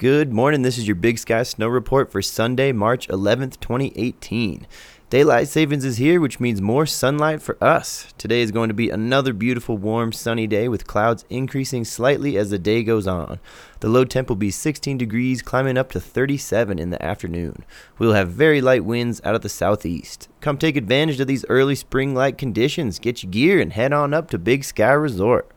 Good morning. This is your Big Sky Snow Report for Sunday, March 11th, 2018. Daylight savings is here, which means more sunlight for us. Today is going to be another beautiful, warm, sunny day with clouds increasing slightly as the day goes on. The low temp will be 16 degrees, climbing up to 37 in the afternoon. We'll have very light winds out of the southeast. Come take advantage of these early spring like conditions, get your gear, and head on up to Big Sky Resort.